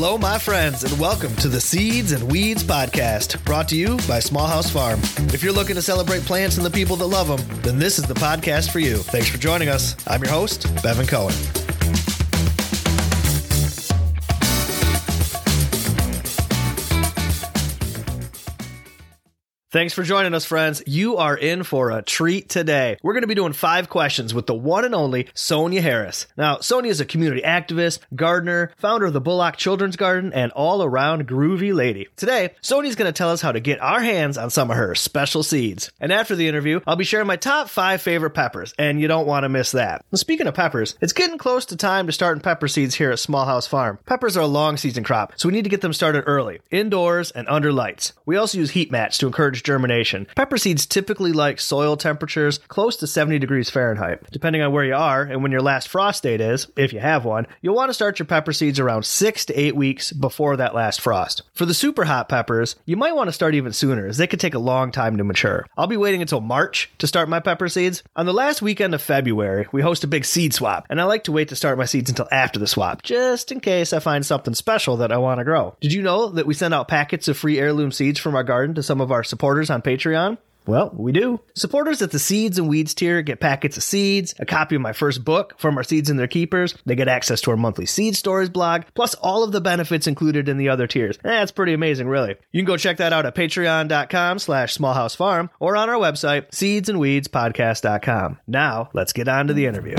Hello, my friends, and welcome to the Seeds and Weeds podcast, brought to you by Small House Farm. If you're looking to celebrate plants and the people that love them, then this is the podcast for you. Thanks for joining us. I'm your host, Bevin Cohen. Thanks for joining us, friends. You are in for a treat today. We're going to be doing five questions with the one and only Sonya Harris. Now, Sonya is a community activist, gardener, founder of the Bullock Children's Garden, and all around groovy lady. Today, Sonya's going to tell us how to get our hands on some of her special seeds. And after the interview, I'll be sharing my top five favorite peppers, and you don't want to miss that. Well, speaking of peppers, it's getting close to time to start in pepper seeds here at Small House Farm. Peppers are a long season crop, so we need to get them started early, indoors and under lights. We also use heat mats to encourage germination. Pepper seeds typically like soil temperatures close to 70 degrees Fahrenheit. Depending on where you are and when your last frost date is, if you have one, you'll want to start your pepper seeds around 6 to 8 weeks before that last frost. For the super hot peppers, you might want to start even sooner as they could take a long time to mature. I'll be waiting until March to start my pepper seeds. On the last weekend of February, we host a big seed swap, and I like to wait to start my seeds until after the swap, just in case I find something special that I want to grow. Did you know that we send out packets of free heirloom seeds from our garden to some of our supporters on Patreon? Well, we do. Supporters at the Seeds and Weeds tier get packets of seeds, a copy of my first book from our Seeds and Their Keepers. They get access to our monthly seed stories blog, plus all of the benefits included in the other tiers. That's pretty amazing, really. You can go check that out at patreon.com slash smallhousefarm or on our website, seedsandweedspodcast.com. Now, let's get on to the interview.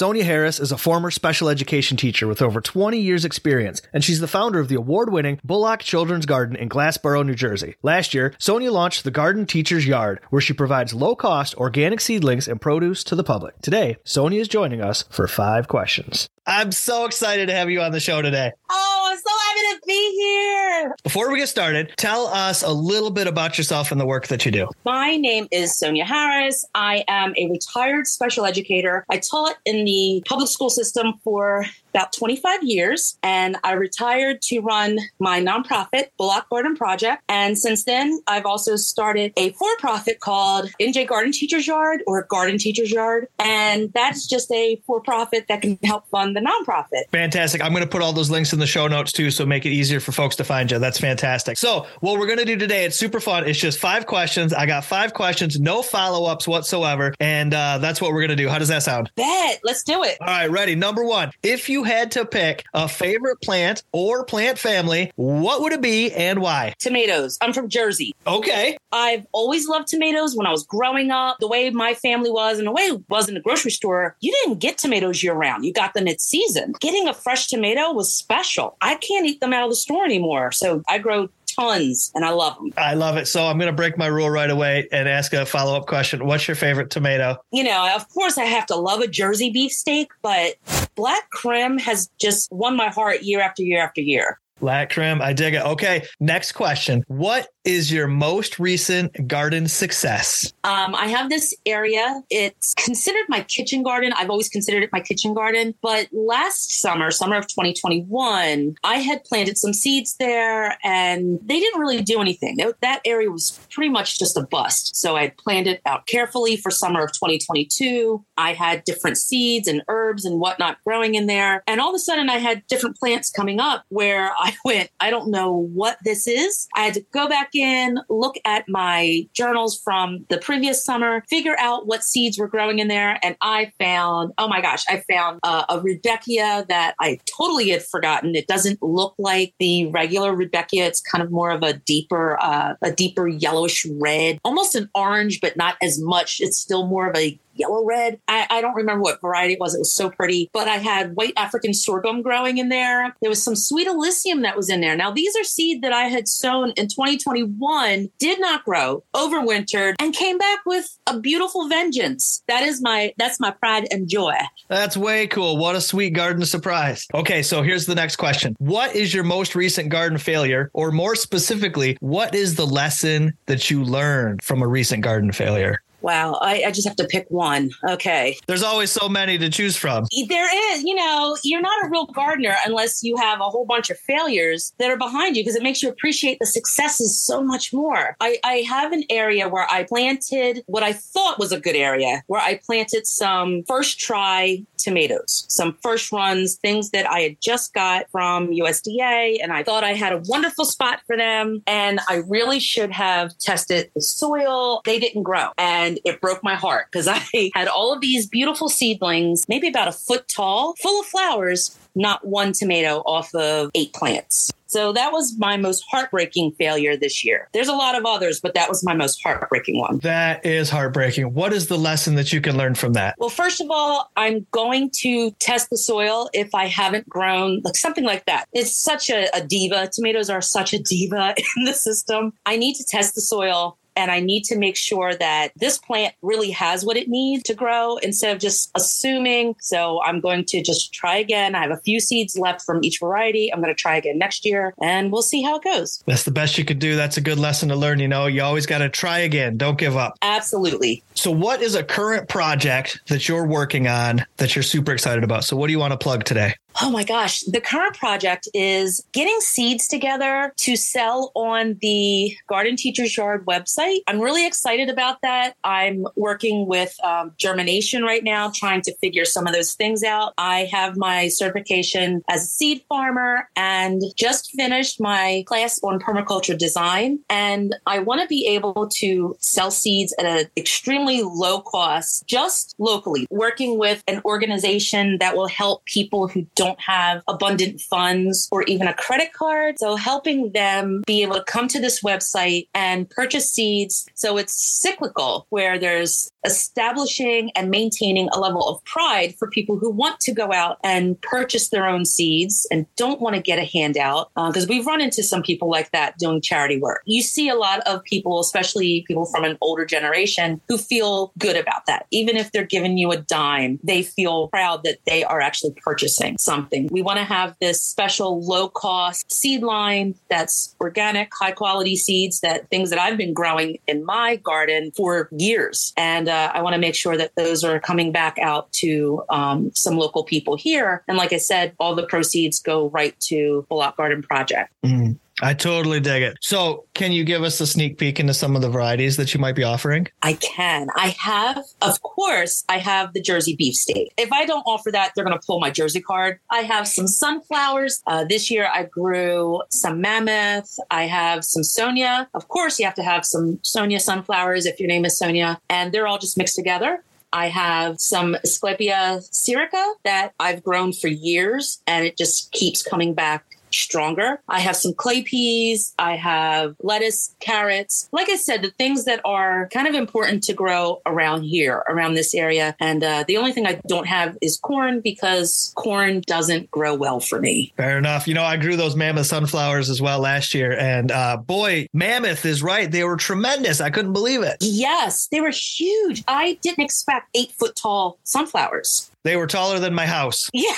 Sonya Harris is a former special education teacher with over 20 years' experience, and she's the founder of the award winning Bullock Children's Garden in Glassboro, New Jersey. Last year, Sonya launched the Garden Teacher's Yard, where she provides low cost organic seedlings and produce to the public. Today, Sonya is joining us for five questions. I'm so excited to have you on the show today. Oh, I'm so happy to be here. Before we get started, tell us a little bit about yourself and the work that you do. My name is Sonya Harris. I am a retired special educator. I taught in the public school system for about 25 years and I retired to run my nonprofit, Bullock Garden Project. And since then, I've also started a for profit called NJ Garden Teachers Yard or Garden Teachers Yard. And that's just a for profit that can help fund the nonprofit. Fantastic. I'm going to put all those links in the show notes too, so make it easier for folks to find you. That's fantastic. So, what we're going to do today, it's super fun. It's just five questions. I got five questions, no follow ups whatsoever. And uh, that's what we're going to do. How does that sound? Bet. Let's do it. All right, ready. Number one. If you had to pick a favorite plant or plant family, what would it be and why? Tomatoes. I'm from Jersey. Okay. I've always loved tomatoes when I was growing up. The way my family was and the way it was in the grocery store, you didn't get tomatoes year round. You got them at season. Getting a fresh tomato was special. I can't eat them out of the store anymore. So I grow tons and I love them. I love it. So I'm going to break my rule right away and ask a follow up question. What's your favorite tomato? You know, of course, I have to love a Jersey beef steak, but Black Krim has just won my heart year after year after year. Black Krim, I dig it. Okay, next question. What is your most recent garden success? Um, I have this area. It's considered my kitchen garden. I've always considered it my kitchen garden. But last summer, summer of 2021, I had planted some seeds there and they didn't really do anything. That area was pretty much just a bust. So I planted it out carefully for summer of 2022. I had different seeds and herbs and whatnot growing in there. And all of a sudden, I had different plants coming up where I went, I don't know what this is. I had to go back in, look at my journals from the previous summer, figure out what seeds were growing in there. And I found, oh my gosh, I found uh, a Rudbeckia that I totally had forgotten. It doesn't look like the regular Rudbeckia. It's kind of more of a deeper, uh, a deeper yellowish red, almost an orange, but not as much. It's still more of a yellow red. I, I, don't remember what variety it was. It was so pretty. But I had white African sorghum growing in there. There was some sweet alyssum that was in there. Now, these are seed that I had sown in 2021, did not grow, overwintered, and came back with a beautiful vengeance. That is my that's my pride and joy. That's way cool. What a sweet garden surprise. Okay, so here's the next question. What is your most recent garden failure? Or more specifically, what is the lesson that you learned from a recent garden failure? Wow, I, I, just have to pick one. Okay. There's always so many to choose from. There is. You know, you're not a real gardener unless you have a whole bunch of failures that are behind you because it makes you appreciate the successes so much more. I, I have an area where I planted what I thought was a good area, where I planted some first try tomatoes, some first runs, things that I had just got from USDA. And I thought I had a wonderful spot for them. And I really should have tested the soil. They didn't grow. And it broke my heart because I had all of these beautiful seedlings, maybe about a foot tall, full of flowers, not one tomato off of eight plants. So that was my most heartbreaking failure this year. There's a lot of others, but that was my most heartbreaking one. That is heartbreaking. What is the lesson that you can learn from that? Well, first of all, I'm going to test the soil if I haven't grown, like something like that. It's such a, a diva. Tomatoes are such a diva in the system. I need to test the soil and I need to make sure that this plant really has what it needs to grow instead of just assuming. So I'm going to just try again. I have a few seeds left from each variety. I'm going to try again next year and we'll see how it goes. That's the best you could do. That's a good lesson to learn. You know, you always got to try again. Don't give up. Absolutely. So, what is a current project that you're working on that you're super excited about? So, what do you want to plug today? Oh my gosh. The current project is getting seeds together to sell on the Garden Teachers Yard website. I'm really excited about that. I'm working with um, germination right now, trying to figure some of those things out. I have my certification as a seed farmer and just finished my class on permaculture design. And I want to be able to sell seeds at an extremely low cost, just locally, working with an organization that will help people who don't have abundant funds or even a credit card. So helping them be able to come to this website and purchase seeds. So it's cyclical where there's establishing and maintaining a level of pride for people who want to go out and purchase their own seeds and don't want to get a handout. Because uh, we've run into some people like that doing charity work. You see a lot of people, especially people from an older generation, who feel good about that. Even if they're giving you a dime, they feel proud that they are actually purchasing something. We want to have this special low cost seed line that's organic, high quality seeds that things that I've been growing in my garden for years. And uh, I want to make sure that those are coming back out to um, some local people here. And like I said, all the proceeds go right to Bullock Garden Project. Mm. I totally dig it. So, can you give us a sneak peek into some of the varieties that you might be offering? I can. I have, of course, I have the Jersey beefsteak. If I don't offer that, they're going to pull my Jersey card. I have some sunflowers. Uh, this year, I grew some mammoth. I have some Sonia. Of course, you have to have some Sonia sunflowers if your name is Sonia, and they're all just mixed together. I have some Asclepias syriaca that I've grown for years and it just keeps coming back stronger. I have some clay peas. I have lettuce, carrots. Like I said, the things that are kind of important to grow around here, around this area. And uh, the only thing I don't have is corn because corn doesn't grow well for me. Fair enough. You know, I grew those mammoth sunflowers as well last year. And uh, boy, mammoth is right. They were tremendous. I couldn't believe it. Yes, they were huge. I didn't expect eight foot tall sunflowers. They were taller than my house. Yeah.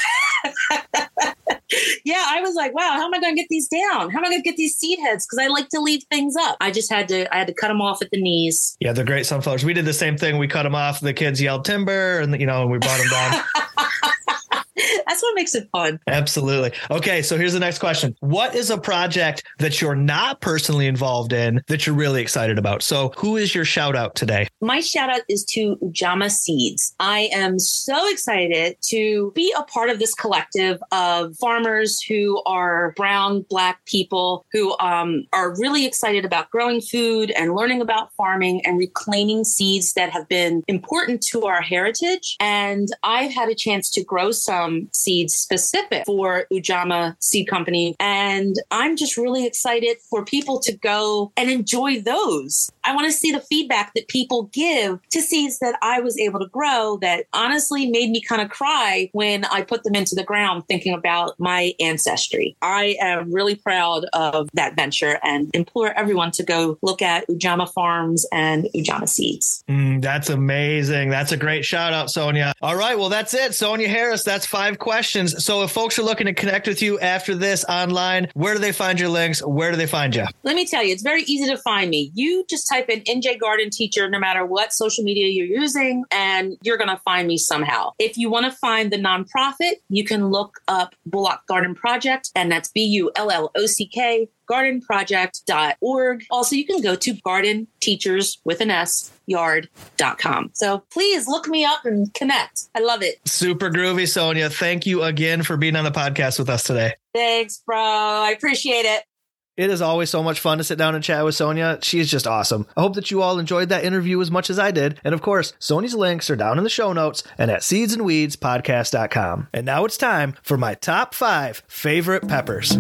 yeah, I was like, wow, how am I going to get these down? How am I going to get these seed heads? Because I like to leave things up. I just had to, I had to cut them off at the knees. Yeah, they're great sunflowers. We did the same thing. We cut them off. The kids yelled timber, and you know, and we brought them down. That's what makes it fun. Absolutely. Okay, so here's the next question. What is a project that you're not personally involved in that you're really excited about? So, who is your shout out today? My shout out is to Ujamaa Seeds. I am so excited to be a part of this collective of farmers who are brown, black people who um, are really excited about growing food and learning about farming and reclaiming seeds that have been important to our heritage. And I've had a chance to grow some Um, seeds specific for Ujamaa Seed Company. And I'm just really excited for people to go and enjoy those. I want to see the feedback that people give to seeds that I was able to grow that honestly made me kind of cry when I put them into the ground thinking about my ancestry. I am really proud of that venture and implore everyone to go look at Ujamaa Farms and Ujamaa Seeds. Mm, that's amazing. That's a great shout out, Sonya. All right. Well, that's it. Sonya Harris, that's five questions. So if folks are looking to connect with you after this online, where do they find your links? Where do they find you? Let me tell you, it's very easy to find me. You just type in NJ Garden Teacher no matter what social media you're using, and you're going to find me somehow. If you want to find the nonprofit, you can look up Bullock Garden Project, and that's B U L L O C K gardenproject.org. Also, you can go to garden teachers with an S yard.com. So please look me up and connect. I love it. Super groovy, Sonya. Thank you again for being on the podcast with us today. Thanks, bro. I appreciate it. It is always so much fun to sit down and chat with Sonya. She is just awesome. I hope that you all enjoyed that interview as much as I did. And of course, Sonya's links are down in the show notes and at seedsandweedspodcast.com. And now it's time for my top five favorite peppers.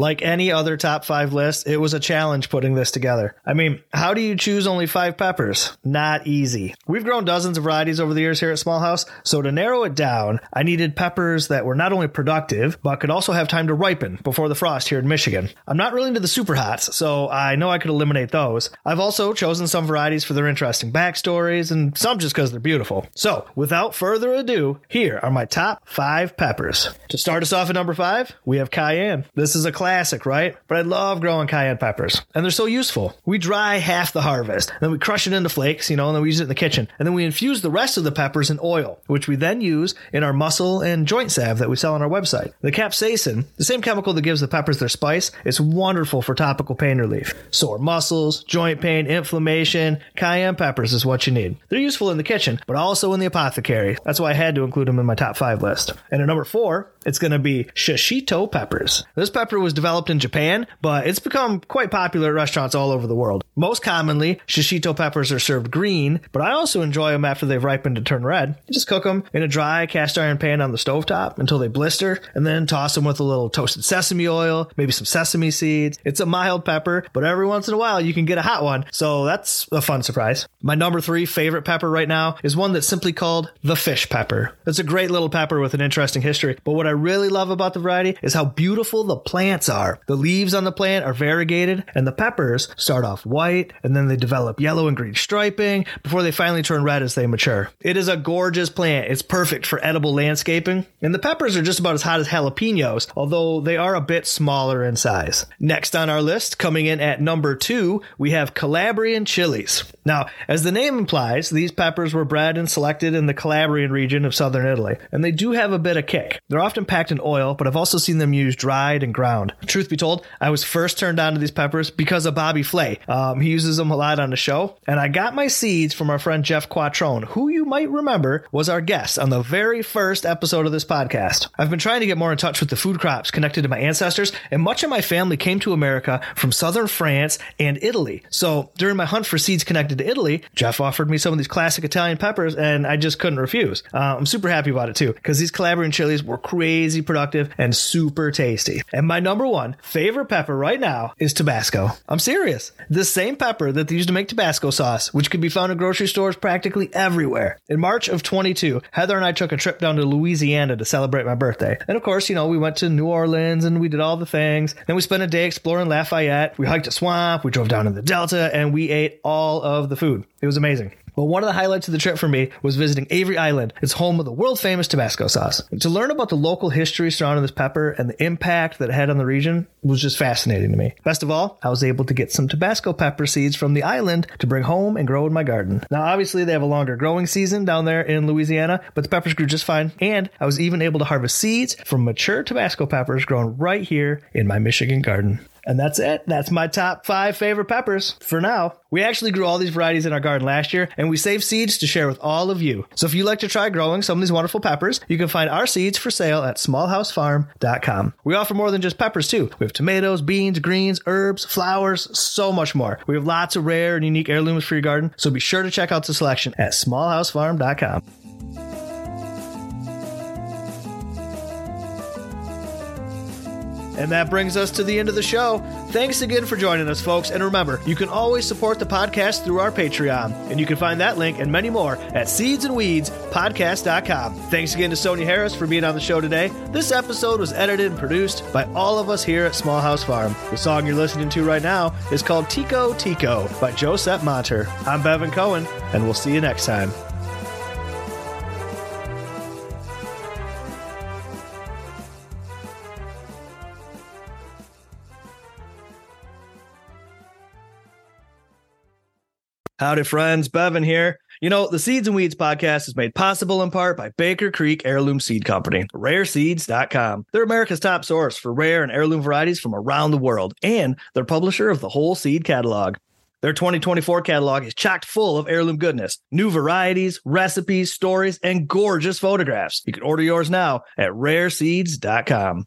Like any other top five list, it was a challenge putting this together. I mean, how do you choose only five peppers? Not easy. We've grown dozens of varieties over the years here at Small House, so to narrow it down, I needed peppers that were not only productive, but could also have time to ripen before the frost here in Michigan. I'm not really into the super hots, so I know I could eliminate those. I've also chosen some varieties for their interesting backstories, and some just because they're beautiful. So, without further ado, here are my top five peppers. To start us off at number five, we have cayenne. This is a classic classic, right? But I love growing cayenne peppers, and they're so useful. We dry half the harvest, and then we crush it into flakes, you know, and then we use it in the kitchen. And then we infuse the rest of the peppers in oil, which we then use in our muscle and joint salve that we sell on our website. The capsaicin, the same chemical that gives the peppers their spice, is wonderful for topical pain relief. Sore muscles, joint pain, inflammation, cayenne peppers is what you need. They're useful in the kitchen, but also in the apothecary. That's why I had to include them in my top five list. And at number four, it's going to be shishito peppers. This pepper was developed in Japan, but it's become quite popular at restaurants all over the world. Most commonly, shishito peppers are served green, but I also enjoy them after they've ripened to turn red. You just cook them in a dry cast iron pan on the stovetop until they blister, and then toss them with a little toasted sesame oil, maybe some sesame seeds. It's a mild pepper, but every once in a while you can get a hot one, so that's a fun surprise. My number three favorite pepper right now is one that's simply called the fish pepper. It's a great little pepper with an interesting history, but what I really love about the variety is how beautiful the plants are. The leaves on the plant are variegated, and the peppers start off white, and then they develop yellow and green striping before they finally turn red as they mature. It is a gorgeous plant. It's perfect for edible landscaping, and the peppers are just about as hot as jalapenos, although they are a bit smaller in size. Next on our list, coming in at number two, we have Calabrian chilies. Now, as the name implies, these peppers were bred and selected in the Calabrian region of southern Italy, and they do have a bit of kick. They're often packed in oil, but I've also seen them used dried and ground. Truth be told, I was first turned on to these peppers because of Bobby Flay. Um, he uses them a lot on the show, and I got my seeds from our friend Jeff Quattrone, who you might remember was our guest on the very first episode of this podcast. I've been trying to get more in touch with the food crops connected to my ancestors, and much of my family came to America from southern France and Italy. So during my hunt for seeds connected to Italy, Jeff offered me some of these classic Italian peppers, and I just couldn't refuse. Uh, I'm super happy about it too, because these Calabrian chilies were crazy productive and super tasty. And my number one favorite pepper right now is Tabasco. I'm serious. The same pepper that they use to make Tabasco sauce, which can be found in grocery stores practically everywhere. In March of 22, Heather and I took a trip down to Louisiana to celebrate my birthday. And of course, you know, we went to New Orleans and we did all the things. Then we spent a day exploring Lafayette. We hiked a swamp, we drove down in the Delta, and we ate all of the food. It was amazing. But one of the highlights of the trip for me was visiting Avery Island. It's home of the world famous Tabasco sauce. To learn about the local history surrounding this pepper and the impact that it had on the region was just fascinating to me. Best of all, I was able to get some Tabasco pepper seeds from the island to bring home and grow in my garden. Now, obviously, they have a longer growing season down there in Louisiana, but the peppers grew just fine. And I was even able to harvest seeds from mature Tabasco peppers grown right here in my Michigan garden. And that's it. That's my top five favorite peppers for now. We actually grew all these varieties in our garden last year, and we saved seeds to share with all of you. So if you'd like to try growing some of these wonderful peppers, you can find our seeds for sale at smallhousefarm.com. We offer more than just peppers, too. We have tomatoes, beans, greens, herbs, flowers, so much more. We have lots of rare and unique heirlooms for your garden, so be sure to check out the selection at smallhousefarm.com. And that brings us to the end of the show. Thanks again for joining us, folks. And remember, you can always support the podcast through our Patreon. And you can find that link and many more at seedsandweedspodcast.com. Thanks again to Sonya Harris for being on the show today. This episode was edited and produced by all of us here at Small House Farm. The song you're listening to right now is called Tico Tico by Joseph Monter. I'm Bevin Cohen, and we'll see you next time. Howdy, friends. Bevin here. You know, the Seeds and Weeds podcast is made possible in part by Baker Creek Heirloom Seed Company, rareseeds.com. They're America's top source for rare and heirloom varieties from around the world, and they're publisher of the whole seed catalog. Their 2024 catalog is chocked full of heirloom goodness, new varieties, recipes, stories, and gorgeous photographs. You can order yours now at rareseeds.com.